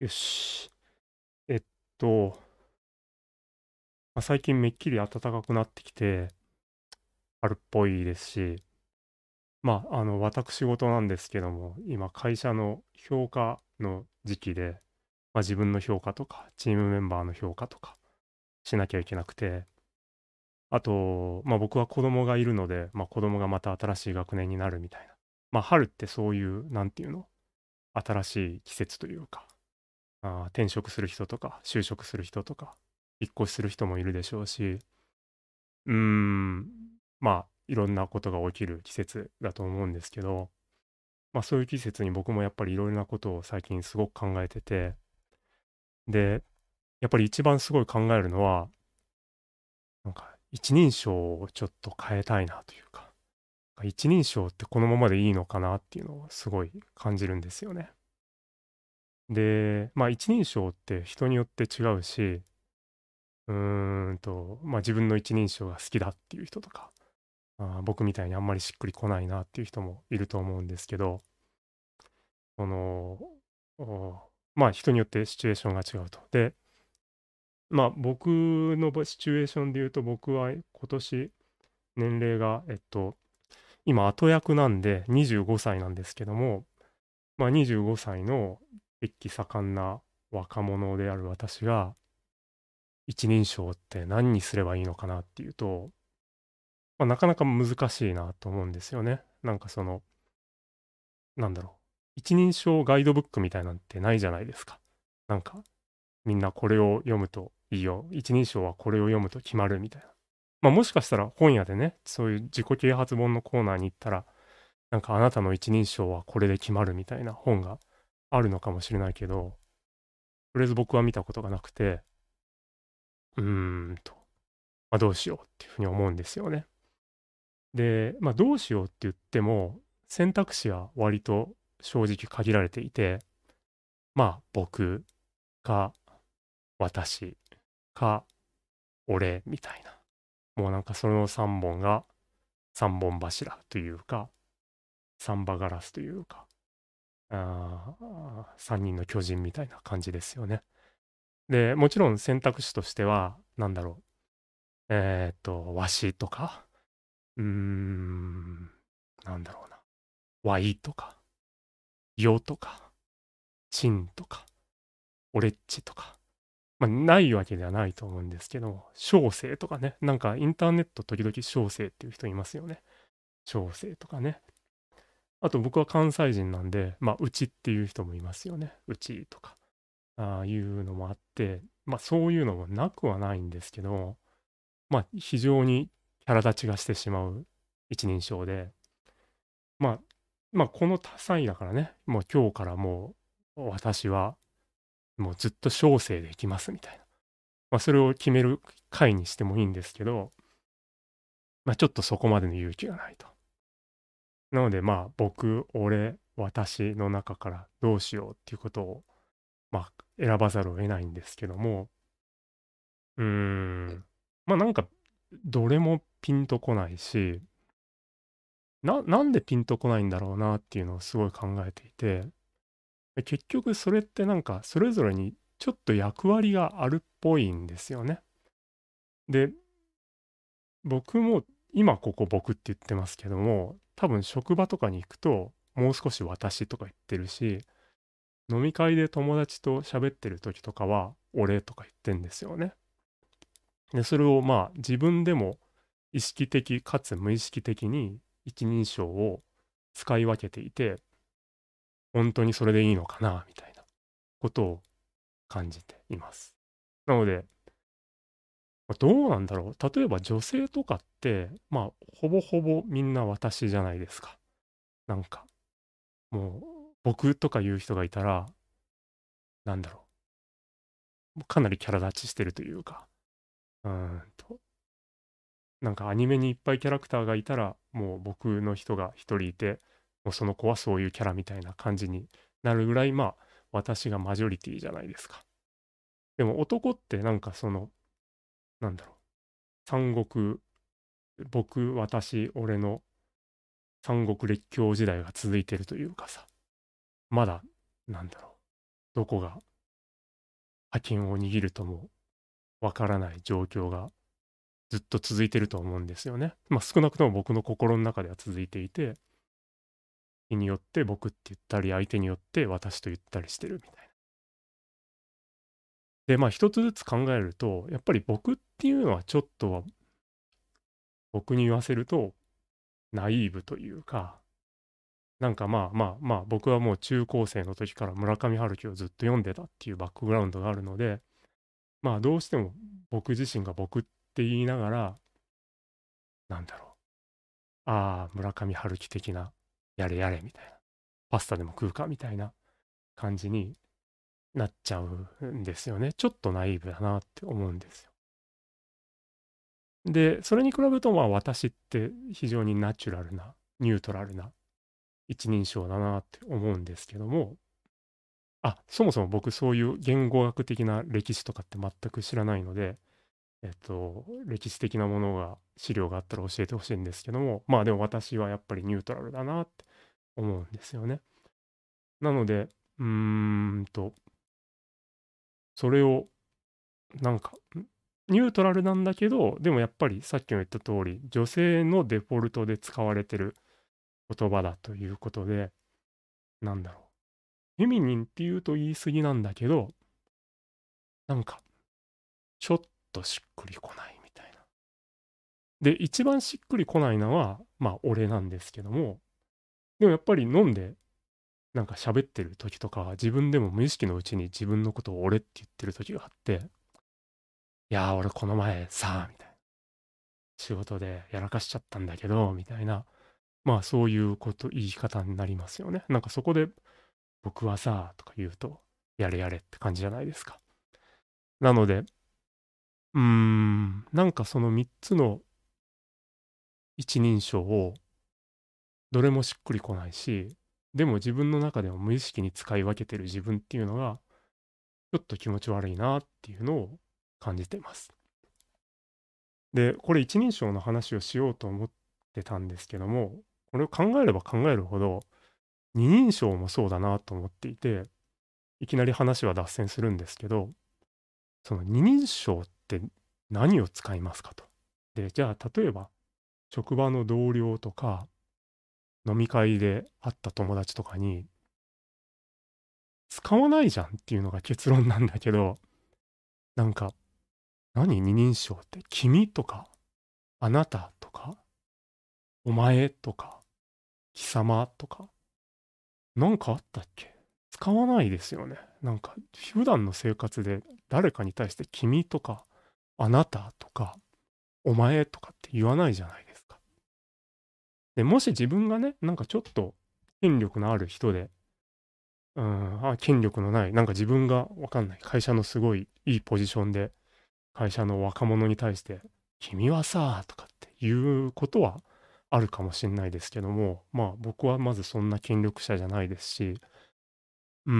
よし。えっと、まあ、最近めっきり暖かくなってきて、春っぽいですし、まあ、あの、私事なんですけども、今、会社の評価の時期で、まあ、自分の評価とか、チームメンバーの評価とか、しなきゃいけなくて、あと、まあ、僕は子供がいるので、まあ、子供がまた新しい学年になるみたいな。まあ、春ってそういう、なんていうの、新しい季節というか、あ転職する人とか、就職する人とか、引っ越しする人もいるでしょうし、うーん、まあ、いろんなことが起きる季節だと思うんですけど、まあそういう季節に僕もやっぱりいろいろなことを最近すごく考えてて、で、やっぱり一番すごい考えるのは、なんか一人称をちょっと変えたいなというか、一人称ってこのままでいいのかなっていうのをすごい感じるんですよね。で、まあ一人称って人によって違うし、うーんと、まあ自分の一人称が好きだっていう人とか、あ僕みたいにあんまりしっくりこないなっていう人もいると思うんですけど、その、まあ人によってシチュエーションが違うと。で、まあ僕のシチュエーションで言うと僕は今年年齢が、えっと、今後役なんで25歳なんですけども、まあ25歳の血気盛んな若者である私が、一人称って何にすればいいのかなっていうと、まあ、なかなか難しいなと思うんですよね。なんかその、なんだろう。一人称ガイドブックみたいなんてないじゃないですか。なんか、みんなこれを読むといいよ。一人称はこれを読むと決まるみたいな。まあもしかしたら本屋でね、そういう自己啓発本のコーナーに行ったら、なんかあなたの一人称はこれで決まるみたいな本があるのかもしれないけど、とりあえず僕は見たことがなくて、うーんと、まあどうしようっていうふうに思うんですよね。で、まあ、どうしようって言っても、選択肢は割と正直限られていて、まあ、僕か、私か、俺みたいな。もうなんかその3本が3本柱というか、サンバガラスというか、あ3人の巨人みたいな感じですよね。で、もちろん選択肢としては、なんだろう。えー、っと、わしとか、うーん、なんだろうな。わいとか、よとか、ちんとか、おれっちとか。まあ、ないわけではないと思うんですけど、小生とかね。なんかインターネット時々小生っていう人いますよね。小生とかね。あと僕は関西人なんで、まあ、うちっていう人もいますよね。うちとか。ああいうのもあって、まあそういうのもなくはないんですけど、まあ非常にキャラ立ちがしてしまう一人称で、まあ、まあ、この多彩だからね、もう今日からもう私はもうずっと小生でいきますみたいな。まあ、それを決める回にしてもいいんですけど、まあ、ちょっとそこまでの勇気がないと。なので、まあ、僕、俺、私の中からどうしようっていうことを、まあ、選ばざるを得ないんですけども、うーん、まあなんかどれもピンとこないし、な、なんでピンとこないんだろうなっていうのをすごい考えていて、結局それってなんかそれぞれにちょっと役割があるっぽいんですよね。で、僕も今ここ僕って言ってますけども、多分職場とかに行くともう少し私とか言ってるし、飲み会で友達と喋ってる時とかは俺とか言ってんですよね。で、それをまあ自分でも意識的かつ無意識的に一人称を使い分けていて、本当にそれでいいのかな、みたいなことを感じています。なので、どうなんだろう。例えば女性とかって、まあ、ほぼほぼみんな私じゃないですか。なんか、もう、僕とかいう人がいたら、なんだろう。かなりキャラ立ちしてるというか、うーんと、なんかアニメにいっぱいキャラクターがいたら、もう僕の人が一人いて、もうその子はそういうキャラみたいな感じになるぐらい、まあ、私がマジョリティじゃないですか。でも男ってなんかその、なんだろう、三国、僕、私、俺の三国列強時代が続いてるというかさ、まだ、なんだろう、どこが覇権を握るともわからない状況がずっと続いてると思うんですよね。まあ少なくとも僕の心の中では続いていて、日によって僕って言ったり、相手によって私と言ったりしてるみたいな。で、まあ一つずつ考えると、やっぱり僕っていうのはちょっと、僕に言わせると、ナイーブというか、なんかまあまあまあ僕はもう中高生の時から村上春樹をずっと読んでたっていうバックグラウンドがあるので、まあどうしても僕自身が僕って言いながら、なんだろう。ああ、村上春樹的な、やれやれみたいな。パスタでも食うかみたいな感じになっちゃうんですよね。ちょっとナイーブだなって思うんですよ。で、それに比べるとまあ私って非常にナチュラルな、ニュートラルな一人称だなって思うんですけども、あ、そもそも僕そういう言語学的な歴史とかって全く知らないので、えっと、歴史的なものが、資料があったら教えてほしいんですけども、まあでも私はやっぱりニュートラルだなって思うんですよね。なので、うーんと、それを、なんか、ニュートラルなんだけど、でもやっぱりさっきも言った通り、女性のデフォルトで使われてる言葉だということで、なんだろう。フェミニンって言うと言い過ぎなんだけど、なんか、ちょっとしっくりこないみたいな。で、一番しっくりこないのは、まあ、俺なんですけども、でもやっぱり飲んで、なんか喋ってる時とか、自分でも無意識のうちに自分のことを俺って言ってる時があって、いやー、俺この前さ、みたいな。仕事でやらかしちゃったんだけど、みたいな。まあ、そういうこと、言い方になりますよね。なんかそこで、僕はさ、とか言うと、やれやれって感じじゃないですか。なので、うーん、なんかその3つの一人称をどれもしっくりこないし、でも自分の中でも無意識に使い分けてる自分っていうのが、ちょっと気持ち悪いなっていうのを感じています。で、これ一人称の話をしようと思ってたんですけども、これを考えれば考えるほど、二人称もそうだなと思っていて、いきなり話は脱線するんですけど、その二人称って何を使いますかと。で、じゃあ例えば、職場の同僚とか、飲み会で会った友達とかに、使わないじゃんっていうのが結論なんだけど、なんか、何？二人称って、君とか、あなたとか、お前とか、貴様とか、なんかあったっけ？使わないですよね。なんか、普段の生活で誰かに対して君とか、あなたとか、お前とかって言わないじゃないですか。で、もし自分がね、なんかちょっと権力のある人で、うん、あ、権力のない、なんか自分がわかんない、会社のすごいいいポジションで、会社の若者に対して、君はさ、とかっていうことはあるかもしれないですけども、まあ僕はまずそんな権力者じゃないですし、うー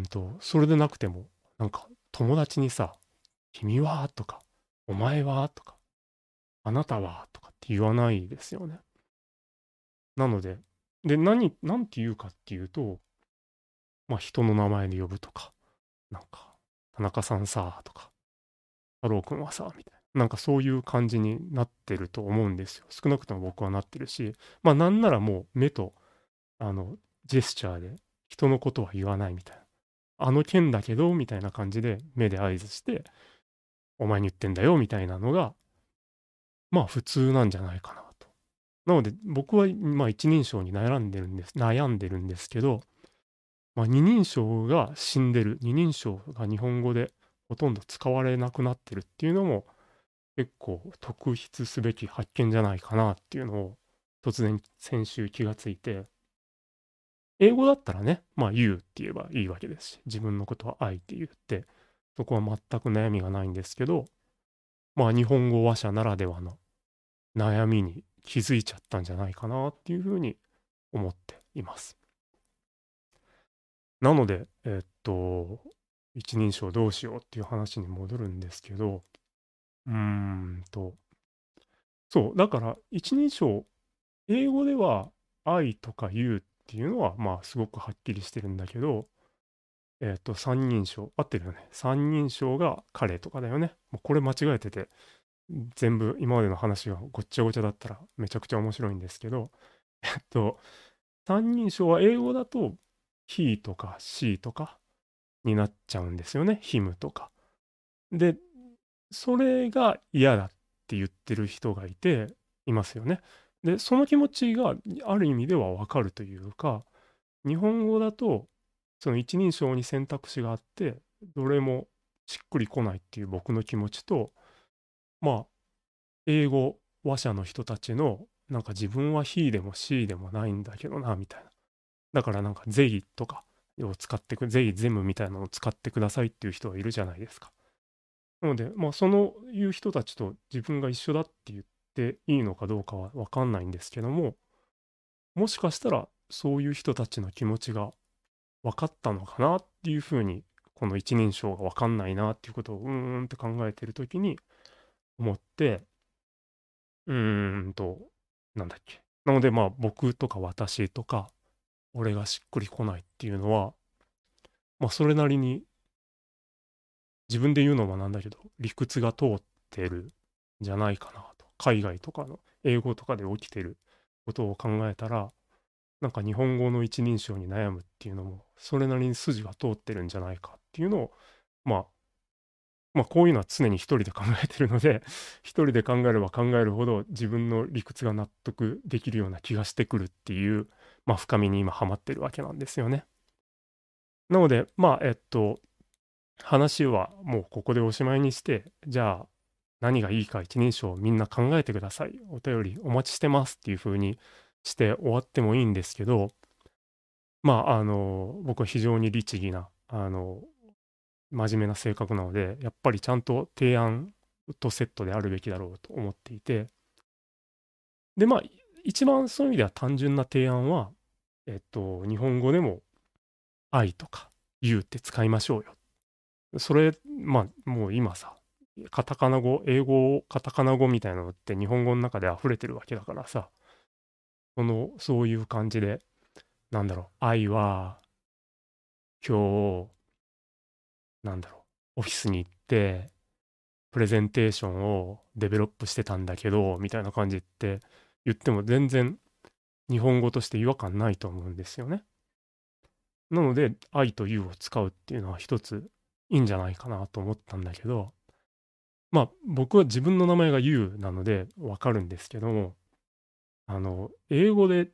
んと、それでなくても、なんか友達にさ、君は？とか、お前は？とか、あなたは？とかって言わないですよね。なので、で、何、何て言うかっていうと、まあ人の名前で呼ぶとか、なんか、田中さんさ、とか、太郎くんはさ、みたいな。なんかそういう感じになってると思うんですよ。少なくとも僕はなってるし、まあなんならもう目と、あの、ジェスチャーで人のことは言わないみたいな。あの件だけど、みたいな感じで目で合図して、お前に言ってんだよ、みたいなのが、まあ普通なんじゃないかな。なので僕はまあ一人称に悩んでるんです、悩んでるんですけど、まあ二人称が死んでる、二人称が日本語でほとんど使われなくなってるっていうのも結構特筆すべき発見じゃないかなっていうのを突然先週気がついて、英語だったらね、まあ You って言えばいいわけですし、自分のことは I って言って、そこは全く悩みがないんですけど、まあ日本語話者ならではの悩みに気づいちゃったんじゃないかなっていうふうに思っています。なので、えっと、一人称どうしようっていう話に戻るんですけど、うーんと、そう、だから一人称、英語では I とか You っていうのはまあすごくはっきりしてるんだけど、えっ、と、三人称、合ってるよね。三人称が彼とかだよね。もうこれ間違えてて、全部今までの話がごっちゃごちゃだったらめちゃくちゃ面白いんですけど、えっと、三人称は英語だと he とか she とかになっちゃうんですよね。him とか。で、それが嫌だって言ってる人がいて、いますよね。で、その気持ちがある意味ではわかるというか、日本語だと、その一人称に選択肢があって、どれもしっくりこないっていう僕の気持ちと、まあ、英語話者の人たちの、なんか自分は he でも she でもないんだけどな、みたいな。だからなんか、ぜひとかを使ってく、ぜひ全部みたいなのを使ってくださいっていう人がいるじゃないですか。なので、まあ、そのいう人たちと自分が一緒だって言っていいのかどうかはわかんないんですけども、もしかしたらそういう人たちの気持ちが分かったのかなっていうふうに、この一人称が分かんないなっていうことをうーんって考えてるときに思って、うーんと、なんだっけ。なのでまあ僕とか私とか、俺がしっくりこないっていうのは、まあそれなりに自分で言うのもなんだけど、理屈が通ってるんじゃないかなと。海外とかの英語とかで起きてることを考えたら、なんか日本語の一人称に悩むっていうのも、それなりに筋が通ってるんじゃないかっていうのを、まあ、まあこういうのは常に一人で考えてるので、一人で考えれば考えるほど自分の理屈が納得できるような気がしてくるっていう、まあ深みに今ハマってるわけなんですよね。なので、まあ、えっと、話はもうここでおしまいにして、じゃあ何がいいか一人称みんな考えてください。お便りお待ちしてますっていう風にして終わってもいいんですけど、まあ、あの、僕は非常に律儀な、あの、真面目な性格なので、やっぱりちゃんと提案とセットであるべきだろうと思っていて、で、まあ、一番そういう意味では単純な提案は、えっと、日本語でも愛とか言うって使いましょうよ。それ、まあ、もう今さ、カタカナ語、英語、カタカナ語みたいなのって日本語の中で溢れてるわけだからさ、その、そういう感じで、なんだろう、愛は、今日、なんだろう、オフィスに行って、プレゼンテーションをデベロップしてたんだけど、みたいな感じって言っても全然日本語として違和感ないと思うんですよね。なので、愛と U を使うっていうのは一ついいんじゃないかなと思ったんだけど、まあ僕は自分の名前が You なのでわかるんですけども、あの、英語で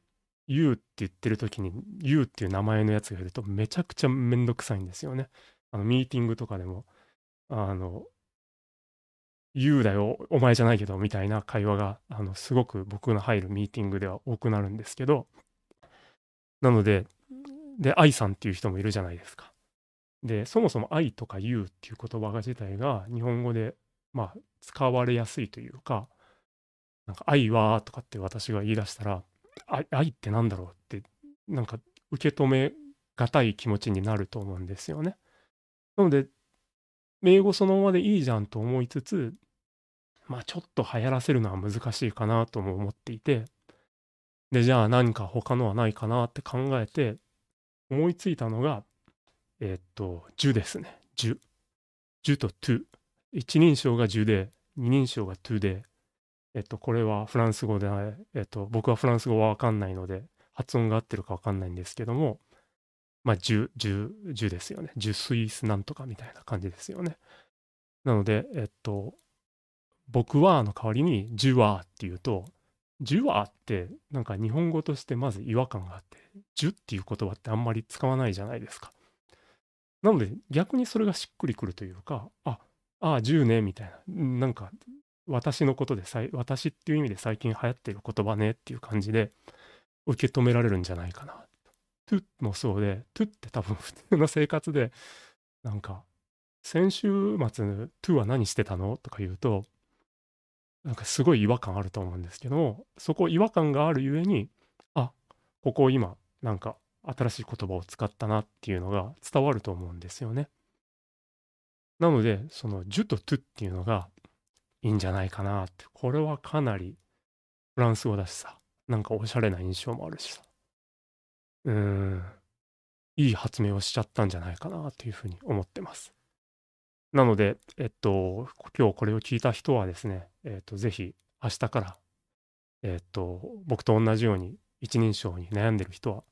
You って言ってる時に You っていう名前のやつがいるとめちゃくちゃめんどくさいんですよね。あの、ミーティングとかでも、あの、You だよ、お前じゃないけど、みたいな会話が、あの、すごく僕の入るミーティングでは多くなるんですけど、なので、で、愛さんっていう人もいるじゃないですか。で、そもそも愛とか言うっていう言葉が自体が日本語で、まあ、使われやすいというか、なんか愛はとかって私が言い出したら、愛愛ってなんだろうって、なんか受け止めがたい気持ちになると思うんですよね。なので、英語そのままでいいじゃんと思いつつ、まあちょっと流行らせるのは難しいかなとも思っていて、で、じゃあ何か他のはないかなって考えて、思いついたのが、えー、っと、10ですね。10。10と2。一人称が10で、二人称が2で、えっと、これはフランス語で、えっと、僕はフランス語はわかんないので、発音が合ってるかわかんないんですけども、まあ、10、10、10ですよね。10スイスなんとかみたいな感じですよね。なので、えっと、僕はの代わりに、ジュワーっていうと、ジュワーってなんか日本語としてまず違和感があって、ジュっていう言葉ってあんまり使わないじゃないですか。なので逆にそれがしっくりくるというか、あ、ああ、10ね、みたいな。なんか、私のことで、私っていう意味で最近流行ってる言葉ねっていう感じで受け止められるんじゃないかな。トゥもそうで、トゥって多分普通の生活で、なんか、先週末、トゥは何してたのとか言うと、なんかすごい違和感あると思うんですけども、そこ違和感があるゆえに、あ、ここ今、なんか新しい言葉を使ったなっていうのが伝わると思うんですよね。なので、その、ジュとトゥっていうのがいいんじゃないかなって。これはかなりフランス語だしさ、なんかおしゃれな印象もあるしさ。うん。いい発明をしちゃったんじゃないかなというふうに思ってます。なので、えっと、今日これを聞いた人はですね、えっと、ぜひ明日から、えっと、僕と同じように一人称に悩んでる人は、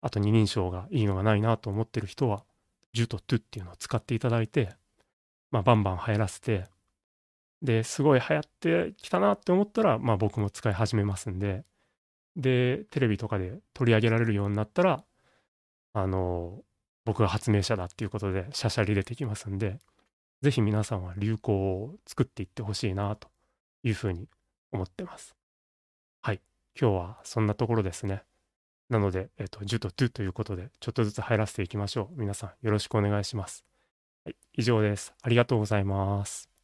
あと二人称がいいのがないなと思ってる人は、ジュとトゥっていうのを使っていただいて、まあ、バンバン流行らせて、で、すごい流行ってきたなって思ったら、まあ僕も使い始めますんで、で、テレビとかで取り上げられるようになったら、あの、僕が発明者だっていうことで、しゃしゃり出てきますんで、ぜひ皆さんは流行を作っていってほしいなというふうに思ってます。はい。今日はそんなところですね。なので、えっ、と、ジュとトゥということで、ちょっとずつ入らせていきましょう。皆さんよろしくお願いします。はい。以上です。ありがとうございます。